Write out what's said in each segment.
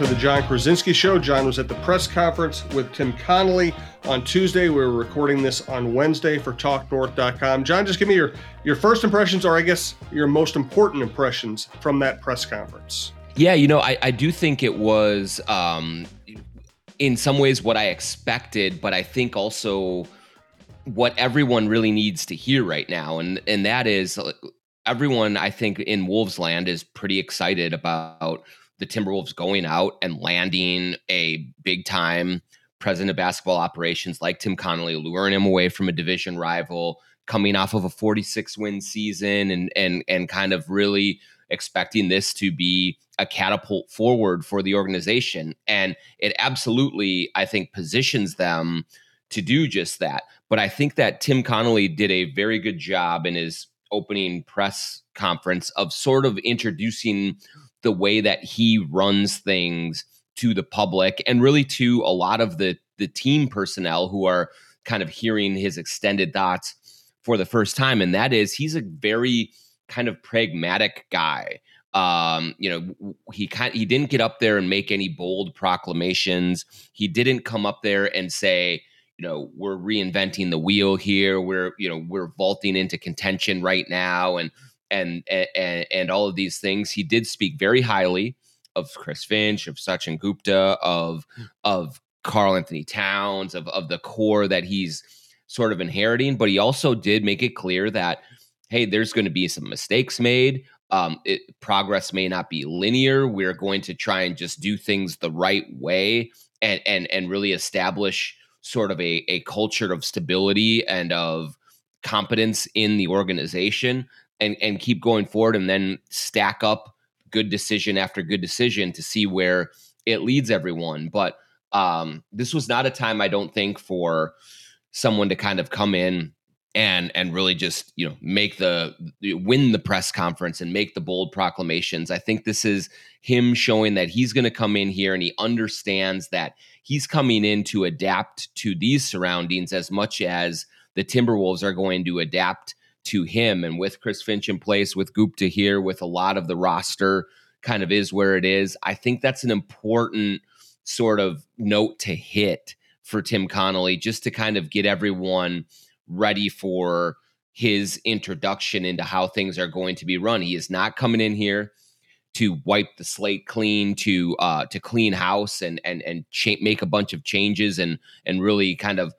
To the Jon Krawczynski Show. John was at the press conference with Tim Connelly on Tuesday. We are recording this on Wednesday for TalkNorth.com. John, just give me your your first impressions, or I guess your most important impressions from that press conference. Yeah, you know, I, I do think it was um, in some ways what I expected, but I think also what everyone really needs to hear right now, and and that is uh, everyone I think in Wolves land is pretty excited about the Timberwolves going out and landing a big time president of basketball operations like Tim Connelly, luring him away from a division rival, coming off of a 46 win season and and and kind of really expecting this to be a catapult forward for the organization. And it absolutely, I think, positions them to do just that. But I think that Tim Connelly did a very good job in his opening press conference of sort of introducing the way that he runs things to the public and really to a lot of the the team personnel who are kind of hearing his extended thoughts for the first time. And that is he's a very kind of pragmatic guy. Um you know he kind he didn't get up there and make any bold proclamations. He didn't come up there and say you know we're reinventing the wheel here. We're you know we're vaulting into contention right now. And and and and all of these things. He did speak very highly of Chris Finch, of Sachin Gupta, of of Karl-Anthony Towns, of of the core that he's sort of inheriting. But he also did make it clear that hey, there's going to be some mistakes made. Um, it, progress may not be linear. We're going to try and just do things the right way and and and really establish sort of a a culture of stability and of competence in the organization and and keep going forward and then stack up good decision after good decision to see where it leads everyone. But um, this was not a time i don't think for someone to kind of come in and and really just you know make the win the press conference and make the bold proclamations. I think this is him showing that he's going to come in here and he understands that he's coming in to adapt to these surroundings as much as the timberwolves are going to adapt to him. And with Chris Finch in place, with Gupta here, with a lot of the roster kind of is where it is, I think that's an important sort of note to hit for Tim Connelly just to kind of get everyone ready for his introduction into how things are going to be run. He is not coming in here to wipe the slate clean, to uh, to clean house and and and cha- make a bunch of changes and and really kind of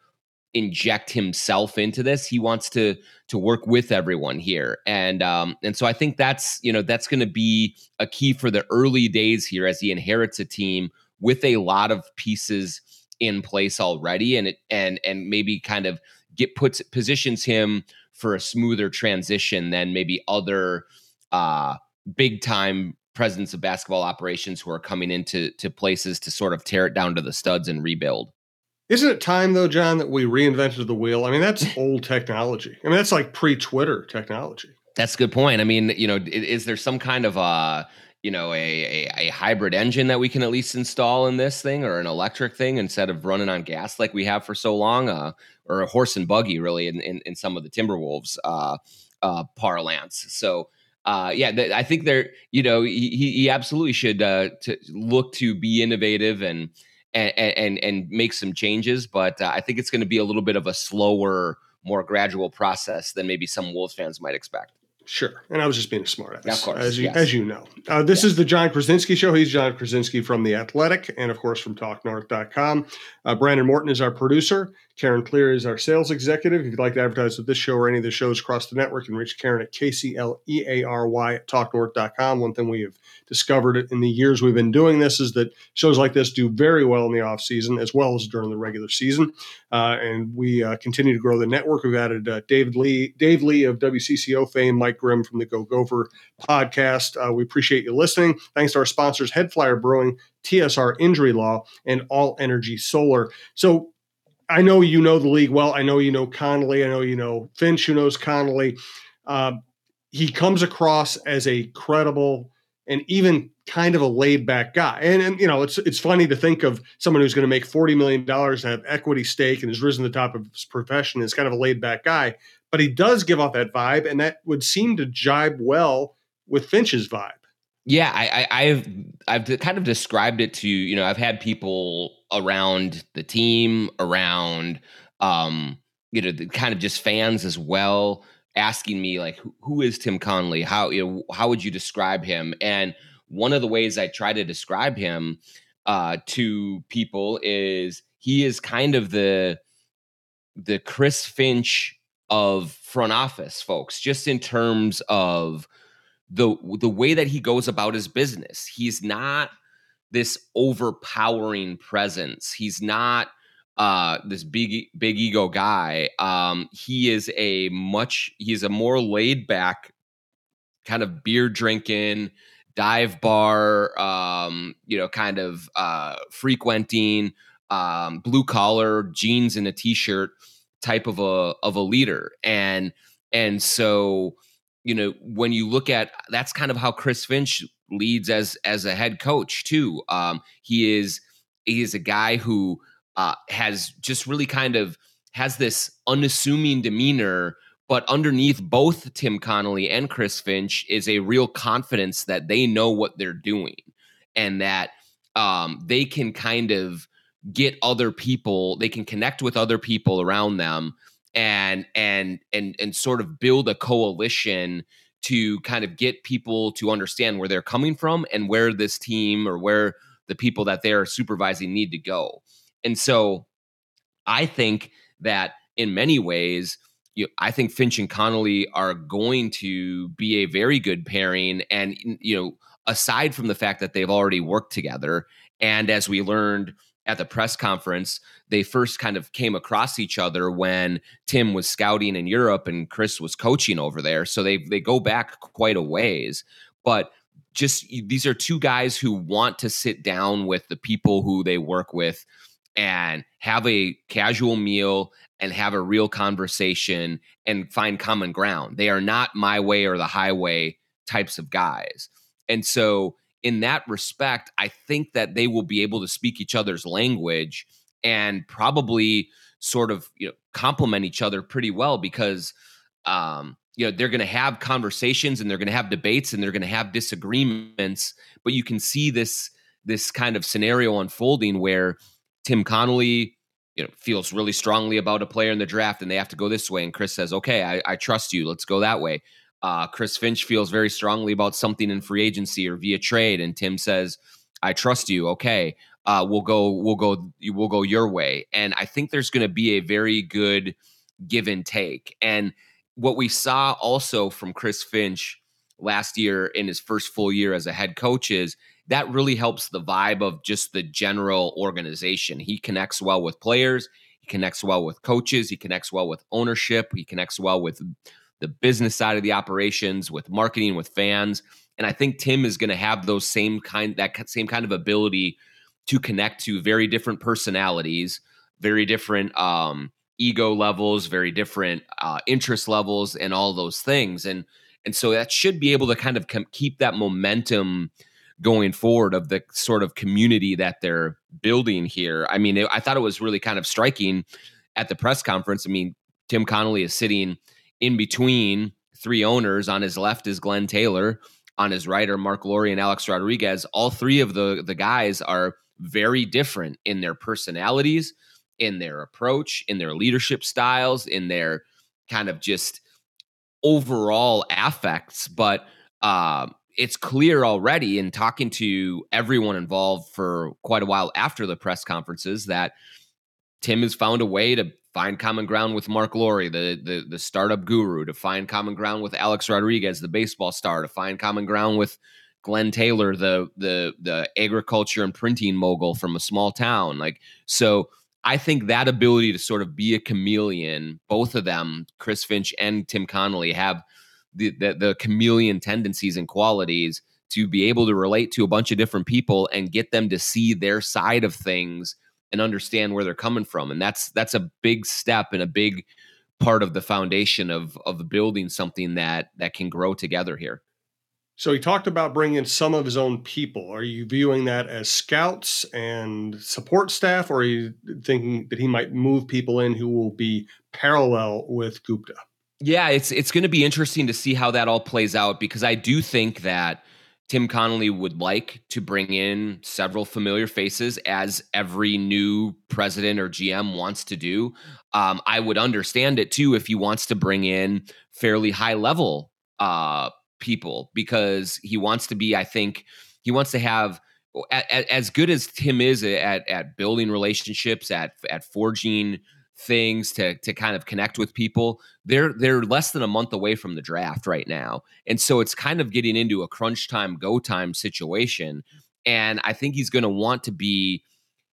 inject himself into this. He wants to to work with everyone here, and um, and so I think that's you know that's going to be a key for the early days here as he inherits a team with a lot of pieces in place already, and it and and maybe kind of get puts positions him for a smoother transition than maybe other uh, big time presidents of basketball operations who are coming into to places to sort of tear it down to the studs and rebuild. Isn't it time though, John, that we reinvented the wheel? I mean, that's old technology. I mean, that's like pre-Twitter technology. That's a good point. I mean, you know, is, there some kind of uh, you know, a, a, a hybrid engine that we can at least install in this thing, or an electric thing instead of running on gas like we have for so long, uh, or a horse and buggy, really, in in, in some of the Timberwolves uh, uh, parlance. So. Uh, yeah, th- I think there, you know, he, he absolutely should uh, to look to be innovative and and and, and make some changes. But uh, I think it's going to be a little bit of a slower, more gradual process than maybe some Wolves fans might expect. Sure. And I was just being a smart ass, yeah, of course, as you, yes. as you know. Uh, this is the Jon Krawczynski Show. He's Jon Krawczynski from The Athletic and, of course, from TalkNorth.com. Uh, Brandon Morton is our producer. Karen Cleary is our sales executive. If you'd like to advertise with this show or any of the shows across the network, you can reach Karen at KCLEARY at TalkNorth.com. One thing we have discovered in the years we've been doing this is that shows like this do very well in the off season as well as during the regular season. Uh, and we uh, continue to grow the network. We've added uh, David Lee, Dave Lee of WCCO fame, Mike Grimm from the Go Gopher podcast. Uh, we appreciate you listening. Thanks to our sponsors, HeadFlyer Brewing, TSR Injury Law, and All Energy Solar. So I know you know the league well. I know you know Connelly. I know you know Finch, who knows Connelly. Uh, he comes across as a credible and even kind of a laid back guy. And, and you know, it's it's funny to think of someone who's going to make forty million dollars have equity stake and has risen to the top of his profession is kind of a laid back guy. But he does give off that vibe, and that would seem to jibe well with Finch's vibe. Yeah, I, I, have I've kind of described it to you know I've had people around the team, around um, you know, the, kind of just fans as well, asking me like, who, who is Tim Connelly? How you know how would you describe him? And one of the ways I try to describe him uh, to people is he is kind of the the Chris Finch of front office folks, just in terms of the the way that he goes about his business. He's not this overpowering presence. He's not uh this big big ego guy. Um he is a much he's a more laid back kind of beer drinking dive bar um you know kind of uh frequenting um blue collar jeans and a t-shirt type of a of a leader and and so you know, when you look at that's kind of how Chris Finch leads as as a head coach too. Um, he is he is a guy who uh, has just really kind of has this unassuming demeanor, but underneath both Tim Connelly and Chris Finch is a real confidence that they know what they're doing and that um, they can kind of get other people, they can connect with other people around them and and and and sort of build a coalition to kind of get people to understand where they're coming from and where this team or where the people that they're supervising need to go. And so I think that in many ways, you I think Finch and Connelly are going to be a very good pairing. And, you know, aside from the fact that they've already worked together, and as we learned at the press conference, they first kind of came across each other when Tim was scouting in Europe and Chris was coaching over there. So they they go back quite a ways. But just these are two guys who want to sit down with the people who they work with and have a casual meal and have a real conversation and find common ground. They are not my way or the highway types of guys. And so in that respect, I think that they will be able to speak each other's language and probably sort of you know complement each other pretty well because um, you know they're going to have conversations and they're going to have debates and they're going to have disagreements, but you can see this this kind of scenario unfolding where Tim Connelly you know feels really strongly about a player in the draft and they have to go this way and Chris says okay I, I trust you let's go that way uh, Chris Finch feels very strongly about something in free agency or via trade, and Tim says, "I trust you." Okay, uh, we'll go, we'll go, we'll go your way. And I think there's going to be a very good give and take. And what we saw also from Chris Finch last year in his first full year as a head coach is that really helps the vibe of just the general organization. He connects well with players. He connects well with coaches. He connects well with ownership. He connects well with the business side of the operations, with marketing, with fans. And I think Tim is going to have those same kind that same kind of ability to connect to very different personalities, very different um, ego levels, very different uh, interest levels, and all those things. And and so that should be able to kind of com- keep that momentum going forward of the sort of community that they're building here. I mean, it, I thought it was really kind of striking at the press conference. I mean, Tim Connelly is sitting in between three owners. On his left is Glenn Taylor. On his right are Marc Lore and Alex Rodriguez. All three of the, the guys are very different in their personalities, in their approach, in their leadership styles, in their kind of just overall affects. But uh, it's clear already in talking to everyone involved for quite a while after the press conferences that Tim has found a way to find common ground with Marc Lore, the, the the startup guru, to find common ground with Alex Rodriguez, the baseball star, to find common ground with Glenn Taylor, the the the agriculture and printing mogul from a small town. Like so I think that ability to sort of be a chameleon, both of them, Chris Finch and Tim Connelly, have the, the, the chameleon tendencies and qualities to be able to relate to a bunch of different people and get them to see their side of things and understand where they're coming from and that's that's a big step and a big part of the foundation of of building something that that can grow together here so he talked about bringing in some of his own people are you viewing that as scouts and support staff or are you thinking that he might move people in who will be parallel with gupta yeah it's it's going to be interesting to see how that all plays out because i do think that Tim Connelly would like to bring in several familiar faces, as every new president or GM wants to do. Um, I would understand it too if he wants to bring in fairly high level uh, people because he wants to be, I think, he wants to have as good as Tim is at at building relationships, at at forging things to to kind of connect with people. They're they're less than a month away from the draft right now. And so it's kind of getting into a crunch time go time situation and I think he's going to want to be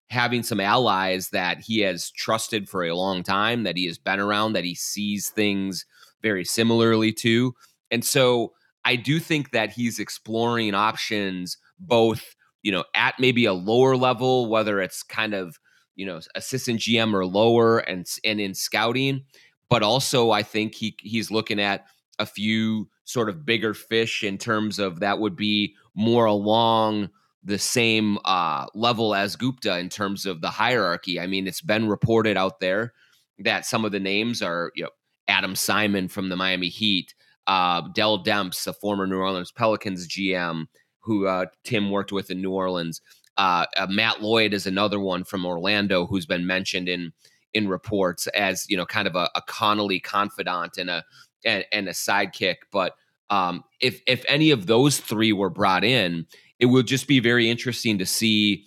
having some allies that he has trusted for a long time, that he has been around, that he sees things very similarly to. And so I do think that he's exploring options both, you know, at maybe a lower level, whether it's kind of you know assistant GM or lower and and in scouting, but also I think he he's looking at a few sort of bigger fish in terms of that would be more along the same uh, level as Gupta in terms of the hierarchy. I mean, it's been reported out there that some of the names are you know Adam Simon from the Miami Heat, uh, Dell Demps, the former New Orleans Pelicans GM who uh, Tim worked with in New Orleans. Uh, uh, Matt Lloyd is another one from Orlando who's been mentioned in in reports as you know kind of a, a Connelly confidant and a and, and a sidekick. But um, if if any of those three were brought in, it would just be very interesting to see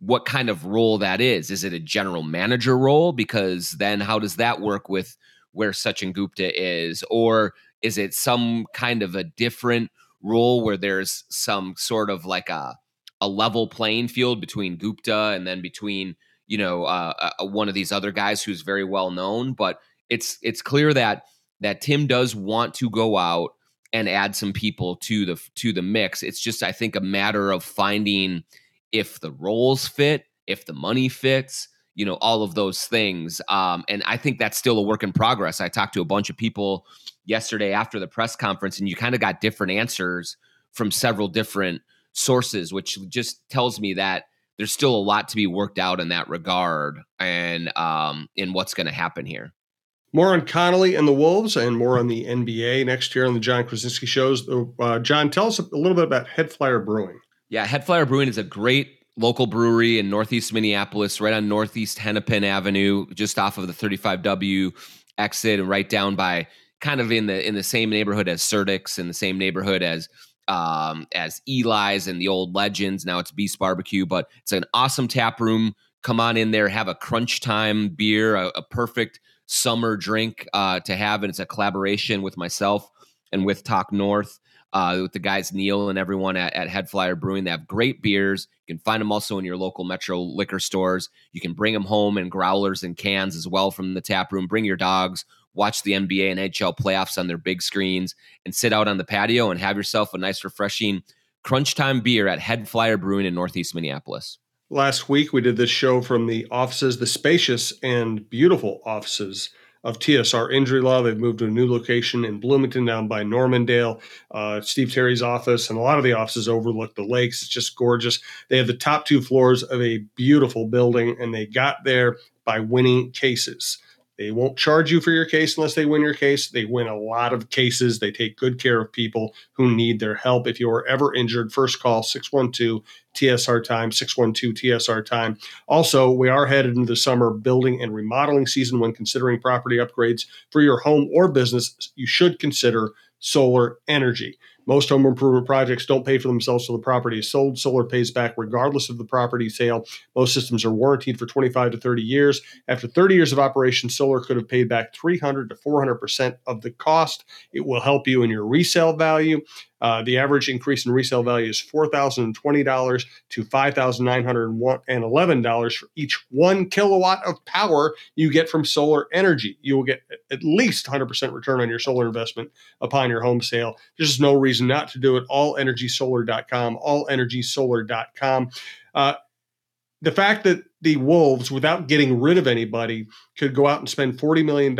what kind of role that is. Is it a general manager role? Because then how does that work with where Sachin Gupta is, or is it some kind of a different role where there's some sort of like a a level playing field between Gupta and then between you know uh, uh, one of these other guys who's very well known. But it's it's clear that that Tim does want to go out and add some people to the to the mix. It's just I think a matter of finding if the roles fit, if the money fits, you know, all of those things. Um, and I think that's still a work in progress. I talked to a bunch of people yesterday after the press conference, and you kind of got different answers from several different sources, which just tells me that there's still a lot to be worked out in that regard and um, in what's going to happen here. More on Connelly and the Wolves and more on the NBA next year on the Jon Krawczynski shows. Uh, Jon, tell us a little bit about HeadFlyer Brewing. Yeah, HeadFlyer Brewing is a great local brewery in Northeast Minneapolis, right on Northeast Hennepin Avenue, just off of the 35W exit and right down by kind of in the in the same neighborhood as Surdyk's in the same neighborhood as um, as Eli's and the old legends. Now it's Beast Barbecue, but it's an awesome tap room. Come on in there, have a crunch time beer, a, a perfect summer drink uh, to have, and it's a collaboration with myself and with Talk North. Uh, with the guys Neil and everyone at, at HeadFlyer Brewing. They have great beers. You can find them also in your local Metro liquor stores. You can bring them home in growlers and cans as well from the tap room. Bring your dogs watch the NBA and NHL playoffs on their big screens, and sit out on the patio and have yourself a nice, refreshing crunch time beer at HeadFlyer Brewing in Northeast Minneapolis. Last week, we did this show from the offices, the spacious and beautiful offices of TSR Injury Law. They've moved to a new location in Bloomington down by Normandale. Uh, Steve Terry's office and a lot of the offices overlook the lakes. It's just gorgeous. They have the top two floors of a beautiful building, and they got there by winning cases. They won't charge you for your case unless they win your case. They win a lot of cases. They take good care of people who need their help. If you are ever injured, first call 612 TSR time, 612 TSR time. Also, we are headed into the summer building and remodeling season when considering property upgrades for your home or business. You should consider solar energy. Most home improvement projects don't pay for themselves till the property is sold. Solar pays back regardless of the property sale. Most systems are warranted for 25 to 30 years. After 30 years of operation, solar could have paid back 300 to 400% of the cost. It will help you in your resale value. Uh, the average increase in resale value is $4,020 to $5,911 for each one kilowatt of power you get from solar energy. You will get at least 100% return on your solar investment upon your home sale. There's no reason not to do it. Allenergysolar.com, allenergysolar.com. Uh, the fact that the Wolves, without getting rid of anybody, could go out and spend $40 million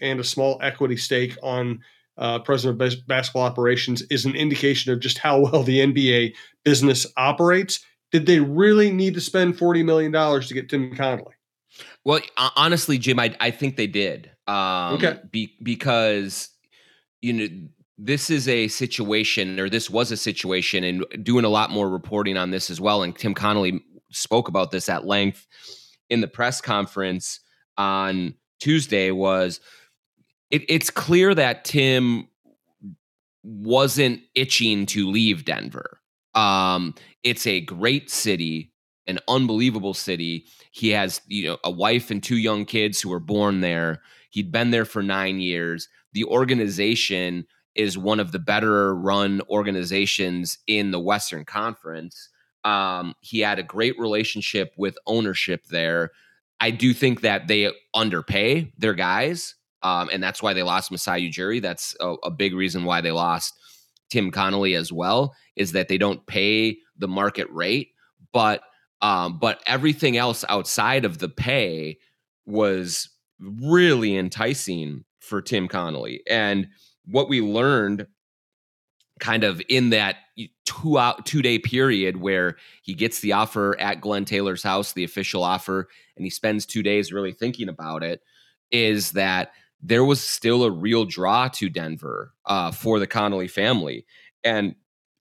and a small equity stake on – uh, president of basketball operations, is an indication of just how well the NBA business operates. Did they really need to spend $40 million to get Tim Connelly? Well, honestly, Jim, I, I think they did. Um, okay. Be, because, you know, this is a situation, or this was a situation, and doing a lot more reporting on this as well. And Tim Connelly spoke about this at length in the press conference on Tuesday. Was it, it's clear that Tim wasn't itching to leave Denver. Um, it's a great city, an unbelievable city. He has you know a wife and two young kids who were born there. He'd been there for nine years. The organization is one of the better run organizations in the Western Conference. Um, he had a great relationship with ownership there. I do think that they underpay their guys, um, and that's why they lost Masai Ujiri. That's a, a big reason why they lost Tim Connelly as well. Is that they don't pay the market rate, but um, but everything else outside of the pay was really enticing for Tim Connelly. And what we learned kind of in that two out two day period where he gets the offer at Glenn Taylor's house, the official offer, and he spends two days really thinking about it, is that there was still a real draw to Denver uh, for the Connelly family, and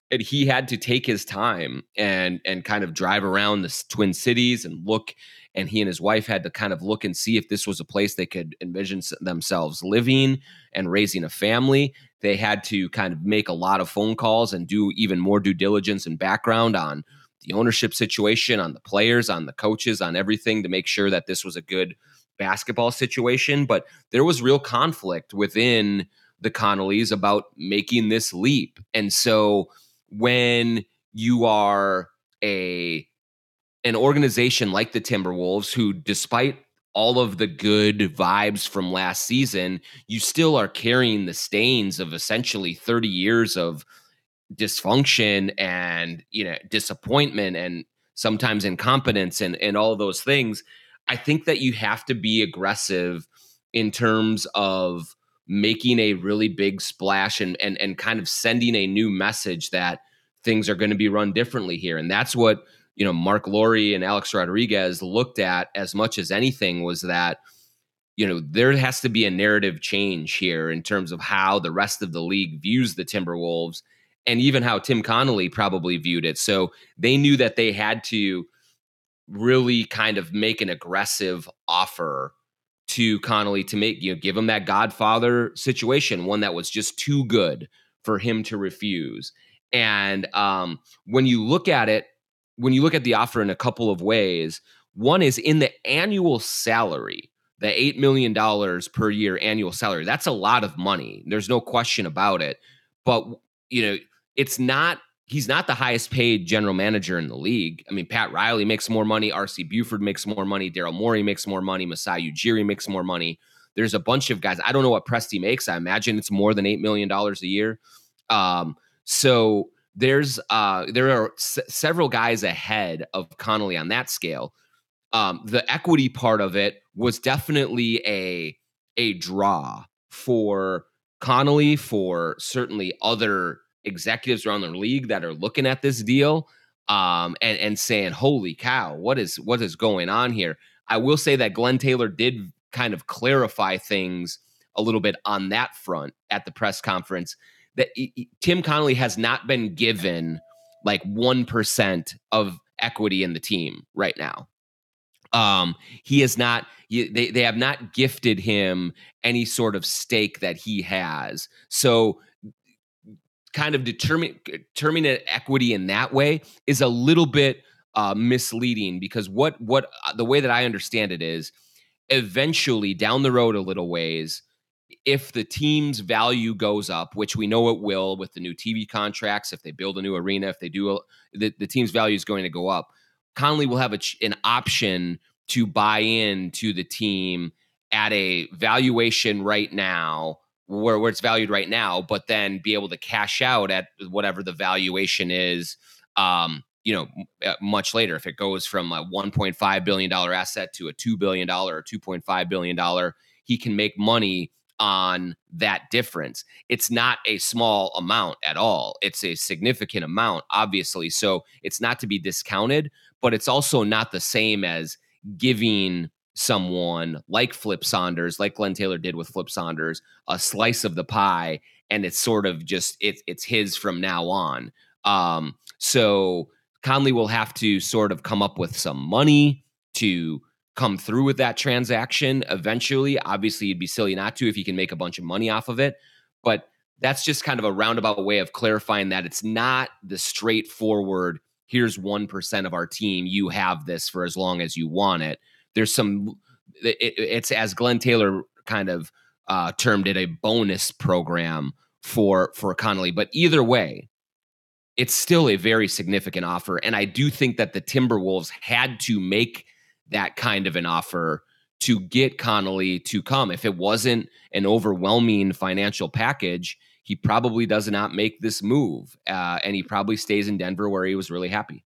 and he had to take his time and and kind of drive around the Twin Cities and look and he and his wife had to kind of look and see if this was a place they could envision themselves living and raising a family. They had to kind of make a lot of phone calls and do even more due diligence and background on the ownership situation, on the players, on the coaches, on everything to make sure that this was a good basketball situation. But there was real conflict within the Connellys about making this leap. And so when you are a an organization like the Timberwolves, who, despite all of the good vibes from last season, you still are carrying the stains of essentially 30 years of dysfunction and you know disappointment and sometimes incompetence and and all those things i think that you have to be aggressive in terms of making a really big splash and and and kind of sending a new message that things are going to be run differently here and that's what you know Marc Lore and Alex Rodriguez looked at as much as anything was that you know there has to be a narrative change here in terms of how the rest of the league views the Timberwolves and even how Tim Connelly probably viewed it. So they knew that they had to really kind of make an aggressive offer to Connelly to make you know give him that Godfather situation, one that was just too good for him to refuse. And um, when you look at it when you look at the offer in a couple of ways, one is in the annual salary, the $8 million per year annual salary. That's a lot of money. There's no question about it. But, you know, it's not, he's not the highest paid general manager in the league. I mean, Pat Riley makes more money. RC Buford makes more money. Daryl Morey makes more money. Masai Ujiri makes more money. There's a bunch of guys. I don't know what Presti makes. I imagine it's more than $8 million a year. Um, so, there's uh there are s- several guys ahead of Connelly on that scale. Um, the equity part of it was definitely a a draw for Connelly, for certainly other executives around the league that are looking at this deal um, and and saying, "Holy cow, what is what is going on here?" I will say that Glenn Taylor did kind of clarify things a little bit on that front at the press conference that he, Tim Connelly has not been given like 1% of equity in the team right now. Um, he is not, he, they, they have not gifted him any sort of stake that he has. So, kind of determine, determining equity in that way is a little bit uh, misleading because what, what, uh, the way that I understand it is eventually down the road a little ways, if the team's value goes up, which we know it will with the new TV contracts, if they build a new arena, if they do, the, the team's value is going to go up. Connelly will have a, an option to buy in to the team at a valuation right now where, where it's valued right now, but then be able to cash out at whatever the valuation is, um, you know, uh, much later. If it goes from a $1.5 billion asset to a $2 billion or $2.5 billion, he can make money on that difference. It's not a small amount at all. It's a significant amount, obviously. So it's not to be discounted, but it's also not the same as giving someone like Flip Saunders, like Glenn Taylor did with Flip Saunders, a slice of the pie and it's sort of just it's it's his from now on. Um, so Connelly will have to sort of come up with some money to come through with that transaction eventually. Obviously, it'd be silly not to if he can make a bunch of money off of it. But that's just kind of a roundabout way of clarifying that it's not the straightforward, here's 1% of our team, you have this for as long as you want it. There's some, it, it's as Glenn Taylor kind of uh, termed it, a bonus program for for Connelly. But either way, it's still a very significant offer. And I do think that the Timberwolves had to make that kind of an offer to get Connelly to come. If it wasn't an overwhelming financial package, he probably does not make this move. Uh, and he probably stays in Denver where he was really happy.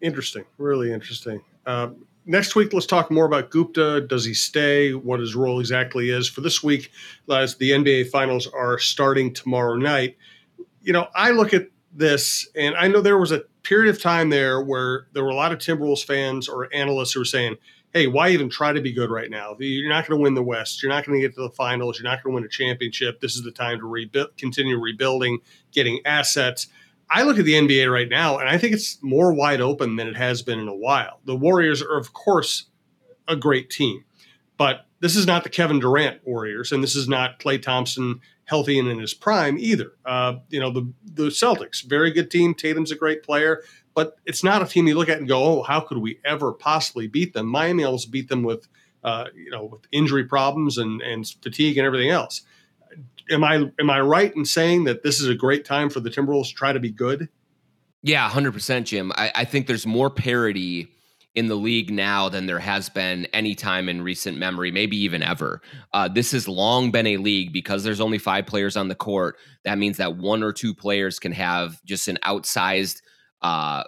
Interesting. Really interesting. Um, next week, let's talk more about Gupta. Does he stay? What his role exactly is. For this week, as the NBA Finals are starting tomorrow night, you know, I look at this and I know there was a period of time there where there were a lot of Timberwolves fans or analysts who were saying, hey, why even try to be good right now? You're not going to win the West. You're not going to get to the finals. You're not going to win a championship. This is the time to rebuild, continue rebuilding, getting assets. I look at the NBA right now, and I think it's more wide open than it has been in a while. The Warriors are, of course, a great team, but this is not the Kevin Durant Warriors, and this is not Klay Thompson healthy and in his prime either. Uh, you know, the the Celtics, very good team. Tatum's a great player, but it's not a team you look at and go, "Oh, how could we ever possibly beat them?" Miami almost beat them with, uh, you know, with injury problems and and fatigue and everything else am I am I right in saying that this is a great time for the Timberwolves to try to be good? Yeah, hundred percent, Jim. I, I, think there's more parity in the league now than there has been any time in recent memory, maybe even ever. Uh, this has long been a league because there's only five players on the court. That means that one or two players can have just an outsized uh,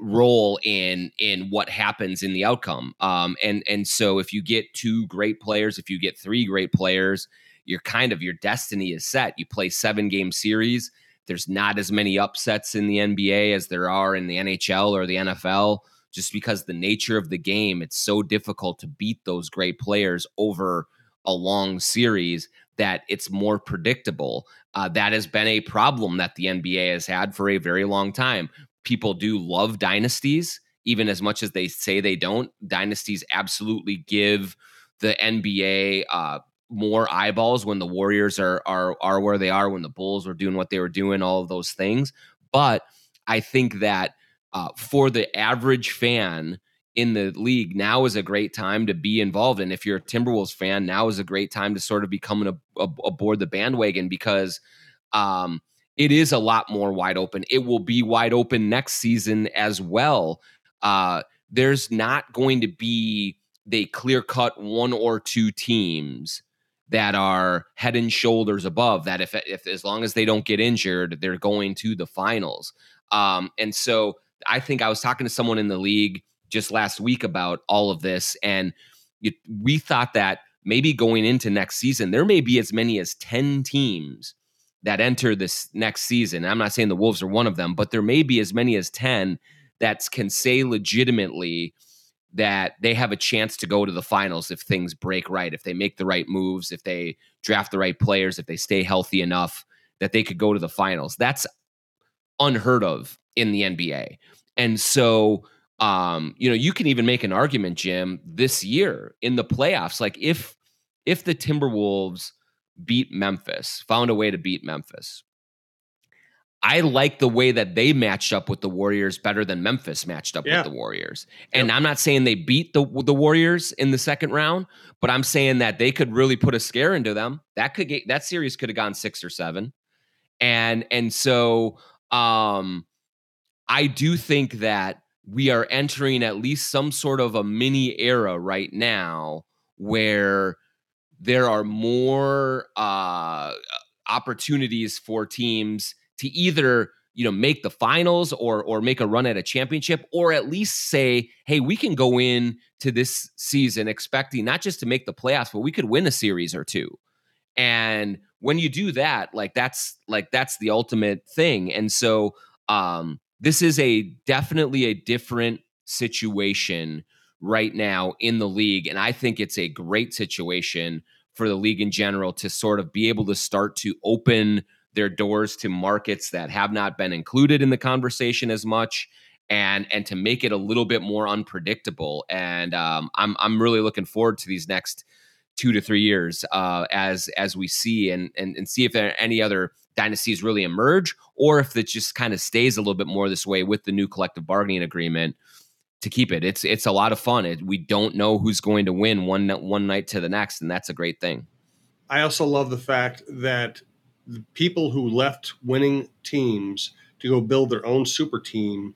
role in in what happens in the outcome. Um, and and so if you get two great players, if you get three great players you're kind of your destiny is set. You play seven game series. There's not as many upsets in the NBA as there are in the NHL or the NFL, just because the nature of the game, it's so difficult to beat those great players over a long series that it's more predictable. Uh, that has been a problem that the NBA has had for a very long time. People do love dynasties, even as much as they say they don't. Dynasties absolutely give the NBA uh, more eyeballs when the Warriors are are are where they are, when the Bulls were doing what they were doing, all of those things. But I think that uh, for the average fan in the league, now is a great time to be involved. And if you're a Timberwolves fan, now is a great time to sort of become a, a, aboard the bandwagon because um, it is a lot more wide open. It will be wide open next season as well. Uh, there's not going to be the clear cut one or two teams that are head and shoulders above that if, if as long as they don't get injured they're going to the finals. Um, and so i think i was talking to someone in the league just last week about all of this and it, we thought that maybe going into next season there may be as many as 10 teams that enter this next season. I'm not saying the wolves are one of them but there may be as many as 10 that can say legitimately that they have a chance to go to the finals if things break right, if they make the right moves, if they draft the right players, if they stay healthy enough that they could go to the finals. That's unheard of in the NBA. And so um, you know, you can even make an argument, Jim, this year in the playoffs. Like if if the Timberwolves beat Memphis, found a way to beat Memphis, I like the way that they matched up with the Warriors better than Memphis matched up yeah. with the Warriors. And yep. I'm not saying they beat the the Warriors in the second round, but I'm saying that they could really put a scare into them. That could get that series could have gone 6 or 7. And and so um I do think that we are entering at least some sort of a mini era right now where there are more uh opportunities for teams to either you know make the finals or or make a run at a championship or at least say hey we can go in to this season expecting not just to make the playoffs but we could win a series or two. And when you do that like that's like that's the ultimate thing. And so um this is a definitely a different situation right now in the league and i think it's a great situation for the league in general to sort of be able to start to open their doors to markets that have not been included in the conversation as much and and to make it a little bit more unpredictable and um, I'm I'm really looking forward to these next two to three years uh, as as we see and, and and see if there are any other dynasties really emerge or if it just kind of stays a little bit more this way with the new collective bargaining agreement to keep it. It's it's a lot of fun. It, we don't know who's going to win one one night to the next, and that's a great thing. I also love the fact that people who left winning teams to go build their own super team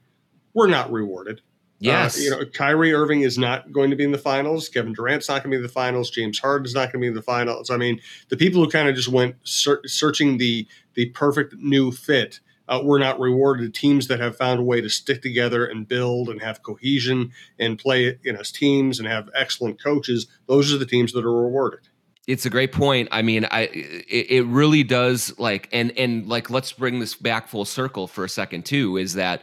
were not rewarded. Uh, yes. Uh, you know, Kyrie Irving is not going to be in the finals. Kevin Durant's not going to be in the finals. James Harden's not going to be in the finals. I mean, the people who kind of just went ser- searching the the perfect new fit uh, were not rewarded. Teams that have found a way to stick together and build and have cohesion and play in as teams and have excellent coaches, those are the teams that are rewarded. It's a great point. I mean, I it, it really does like and and like let's bring this back full circle for a second too. Is that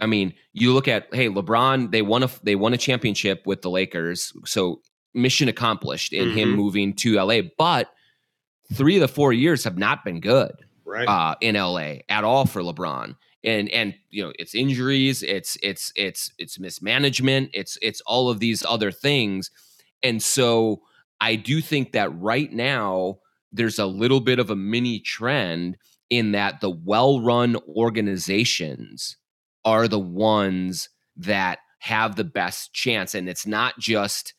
I mean, you look at hey, LeBron, they won a they won a championship with the Lakers, so mission accomplished in mm-hmm. him moving to LA. But three of the four years have not been good right. uh, in LA at all for LeBron. And and you know it's injuries, it's it's it's it's mismanagement, it's it's all of these other things, and so I do think that right now there's a little bit of a mini trend in that the well-run organizations are the ones that have the best chance, and it's not just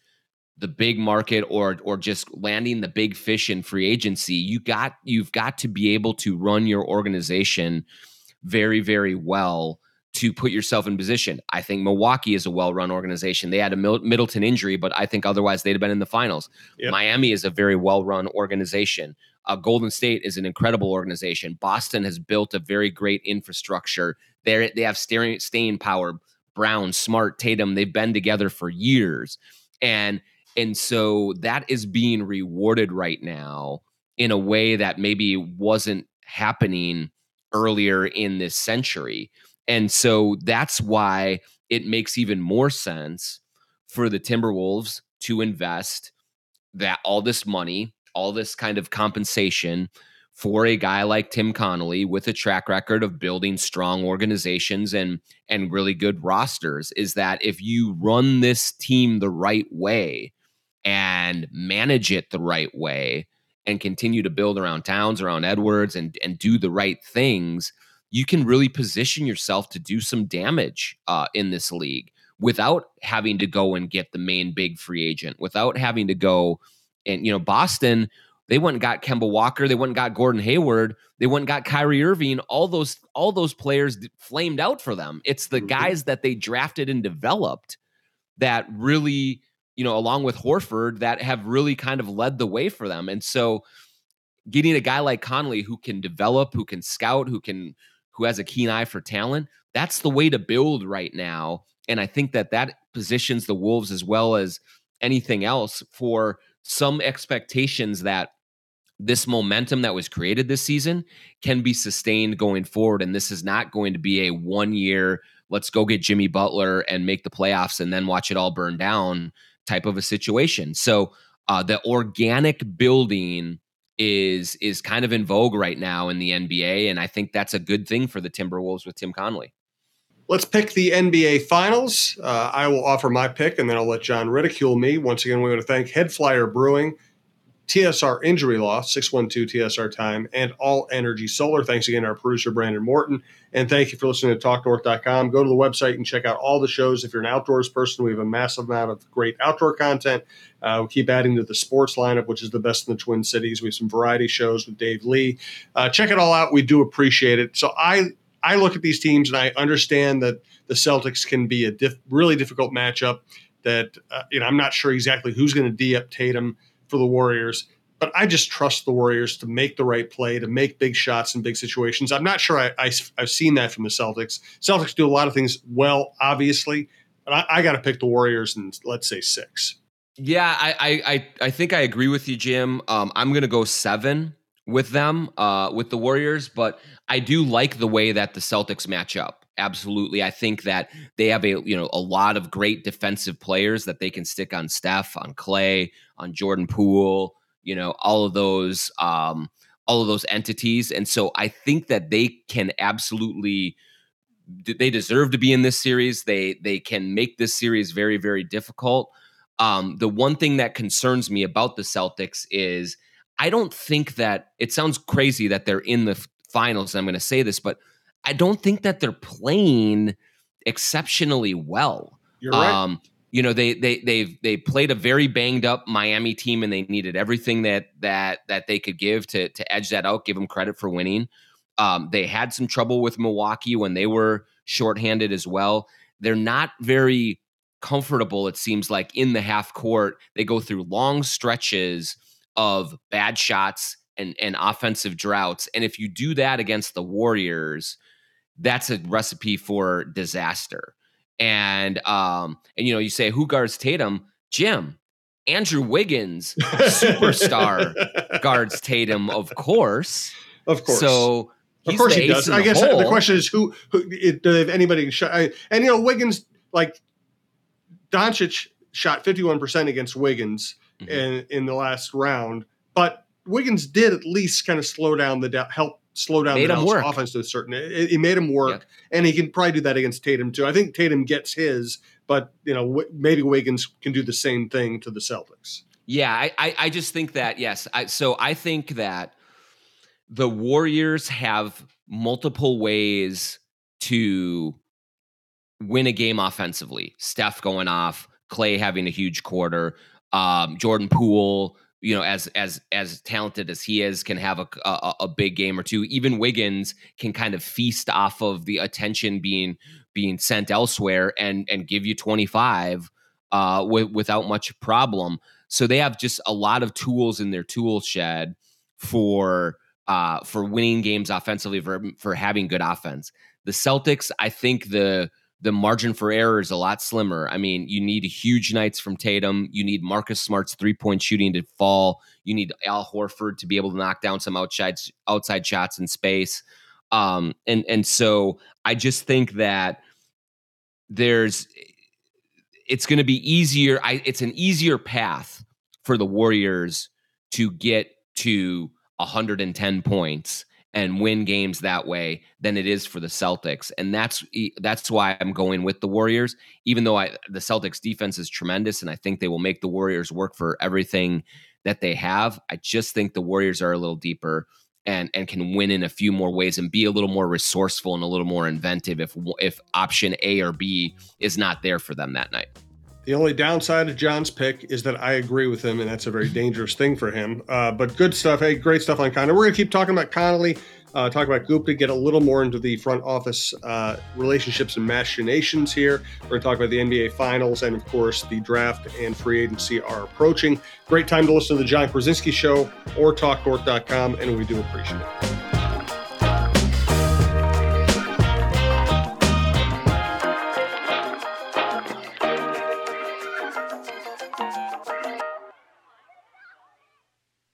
the big market or or just landing the big fish in free agency. You got you've got to be able to run your organization very very well to put yourself in position. I think Milwaukee is a well-run organization. They had a Middleton injury, but I think otherwise they'd have been in the finals. Yep. Miami is a very well-run organization. Uh, Golden State is an incredible organization. Boston has built a very great infrastructure. They they have staying power. Brown, Smart, Tatum, they've been together for years. And and so that is being rewarded right now in a way that maybe wasn't happening earlier in this century. And so that's why it makes even more sense for the Timberwolves to invest that all this money, all this kind of compensation for a guy like Tim Connelly with a track record of building strong organizations and and really good rosters is that if you run this team the right way, and manage it the right way and continue to build around Towns, around Edwards, and and do the right things, you can really position yourself to do some damage uh, in this league without having to go and get the main big free agent, without having to go and you know Boston. They went and got Kemba Walker. They went and got Gordon Hayward. They went and got Kyrie Irving. All those all those players flamed out for them. It's the mm-hmm. guys that they drafted and developed that really you know, along with Horford, that have really kind of led the way for them. And so getting a guy like Connelly who can develop, who can scout, who can who has a keen eye for talent, that's the way to build right now. And I think that that positions the Wolves as well as anything else for some expectations that this momentum that was created this season can be sustained going forward. And this is not going to be a one year, let's go get Jimmy Butler and make the playoffs and then watch it all burn down type of a situation. So uh, the organic building is is kind of in vogue right now in the NBA, and I think that's a good thing for the Timberwolves with Tim Connelly. Let's pick the NBA Finals. Uh, I will offer my pick, and then I'll let John ridicule me. Once again, we want to thank HeadFlyer Brewing TSR Injury Law, 612 TSR Time, and All Energy Solar. Thanks again our producer, Brandon Morton. And thank you for listening to TalkNorth.com. Go to the website and check out all the shows. If you're an outdoors person, we have a massive amount of great outdoor content. Uh, we keep adding to the sports lineup, which is the best in the Twin Cities. We have some variety shows with Dave Lee. Uh, check it all out. We do appreciate it. So I I look at these teams and I understand that the Celtics can be a diff- really difficult matchup. That uh, you know I'm not sure exactly who's going to d up Tatum for the Warriors. But I just trust the Warriors to make the right play, to make big shots in big situations. I'm not sure I, I, have seen that from the Celtics. Celtics do a lot of things well, obviously, but I, I got to pick the Warriors in, let's say, six. Yeah, I, I, I think I agree with you, Jim. Um, I'm going to go seven with them, uh, with the Warriors, but I do like the way that the Celtics match up absolutely. I think that they have a you know a lot of great defensive players that they can stick on Steph, on Klay, on Jordan Poole, you know, all of those um, all of those entities. And so I think that they can absolutely they deserve to be in this series. They they can make this series very very difficult. Um, the one thing that concerns me about the Celtics is I don't think that it sounds crazy that they're in the finals. I'm going to say this, but I don't think that they're playing exceptionally well. You're right. Um, you know they they they've they played a very banged up Miami team and they needed everything that that that they could give to to edge that out. Give them credit for winning. Um, they had some trouble with Milwaukee when they were shorthanded as well. They're not very comfortable. It seems like in the half court they go through long stretches of bad shots and and offensive droughts. And if you do that against the Warriors, that's a recipe for disaster. And um, and you know, you say who guards Tatum? Jim. Andrew Wiggins, superstar, guards Tatum, of course. Of course. So of course he does. I guess hole. the question is who, who do they have anybody shot? And you know, Wiggins, like Doncic shot 51% against Wiggins mm-hmm. in, in the last round, but Wiggins did at least kind of slow down the help slow down made the work. offense to a certain. It, it made him work, yeah. and he can probably do that against Tatum too. I think Tatum gets his, but you know w- maybe Wiggins can do the same thing to the Celtics. Yeah, I I, I just think that yes. I, so I think that the Warriors have multiple ways to win a game offensively. Steph going off, Klay having a huge quarter, um, Jordan Poole you know, as as as talented as he is, can have a, a, a big game or two. Even Wiggins can kind of feast off of the attention being being sent elsewhere and and give you twenty five uh, w- without much problem. So they have just a lot of tools in their tool shed for uh, for winning games offensively for for having good offense. The Celtics, I think the the margin for error is a lot slimmer. I mean, you need huge nights from Tatum. You need Marcus Smart's three point shooting to fall. You need Al Horford to be able to knock down some outside outside shots in space. Um, and and so I just think that there's it's going to be easier. I it's an easier path for the Warriors to get to 110 points and win games that way than it is for the Celtics. And that's that's why I'm going with the Warriors even though I the Celtics defense is tremendous and I think they will make the Warriors work for everything that they have. I just think the Warriors are a little deeper and and can win in a few more ways and be a little more resourceful and a little more inventive if if option A or B is not there for them that night. The only downside of Jon's pick is that I agree with him, and that's a very dangerous thing for him. Uh, but good stuff. Hey, great stuff on Connelly. We're going to keep talking about Connelly, uh, talk about Gupta, get a little more into the front office uh, relationships and machinations here. We're going to talk about the NBA Finals, and of course, the draft and free agency are approaching. Great time to listen to the Jon Krawczynski Show or TalkCourt.com, and we do appreciate it.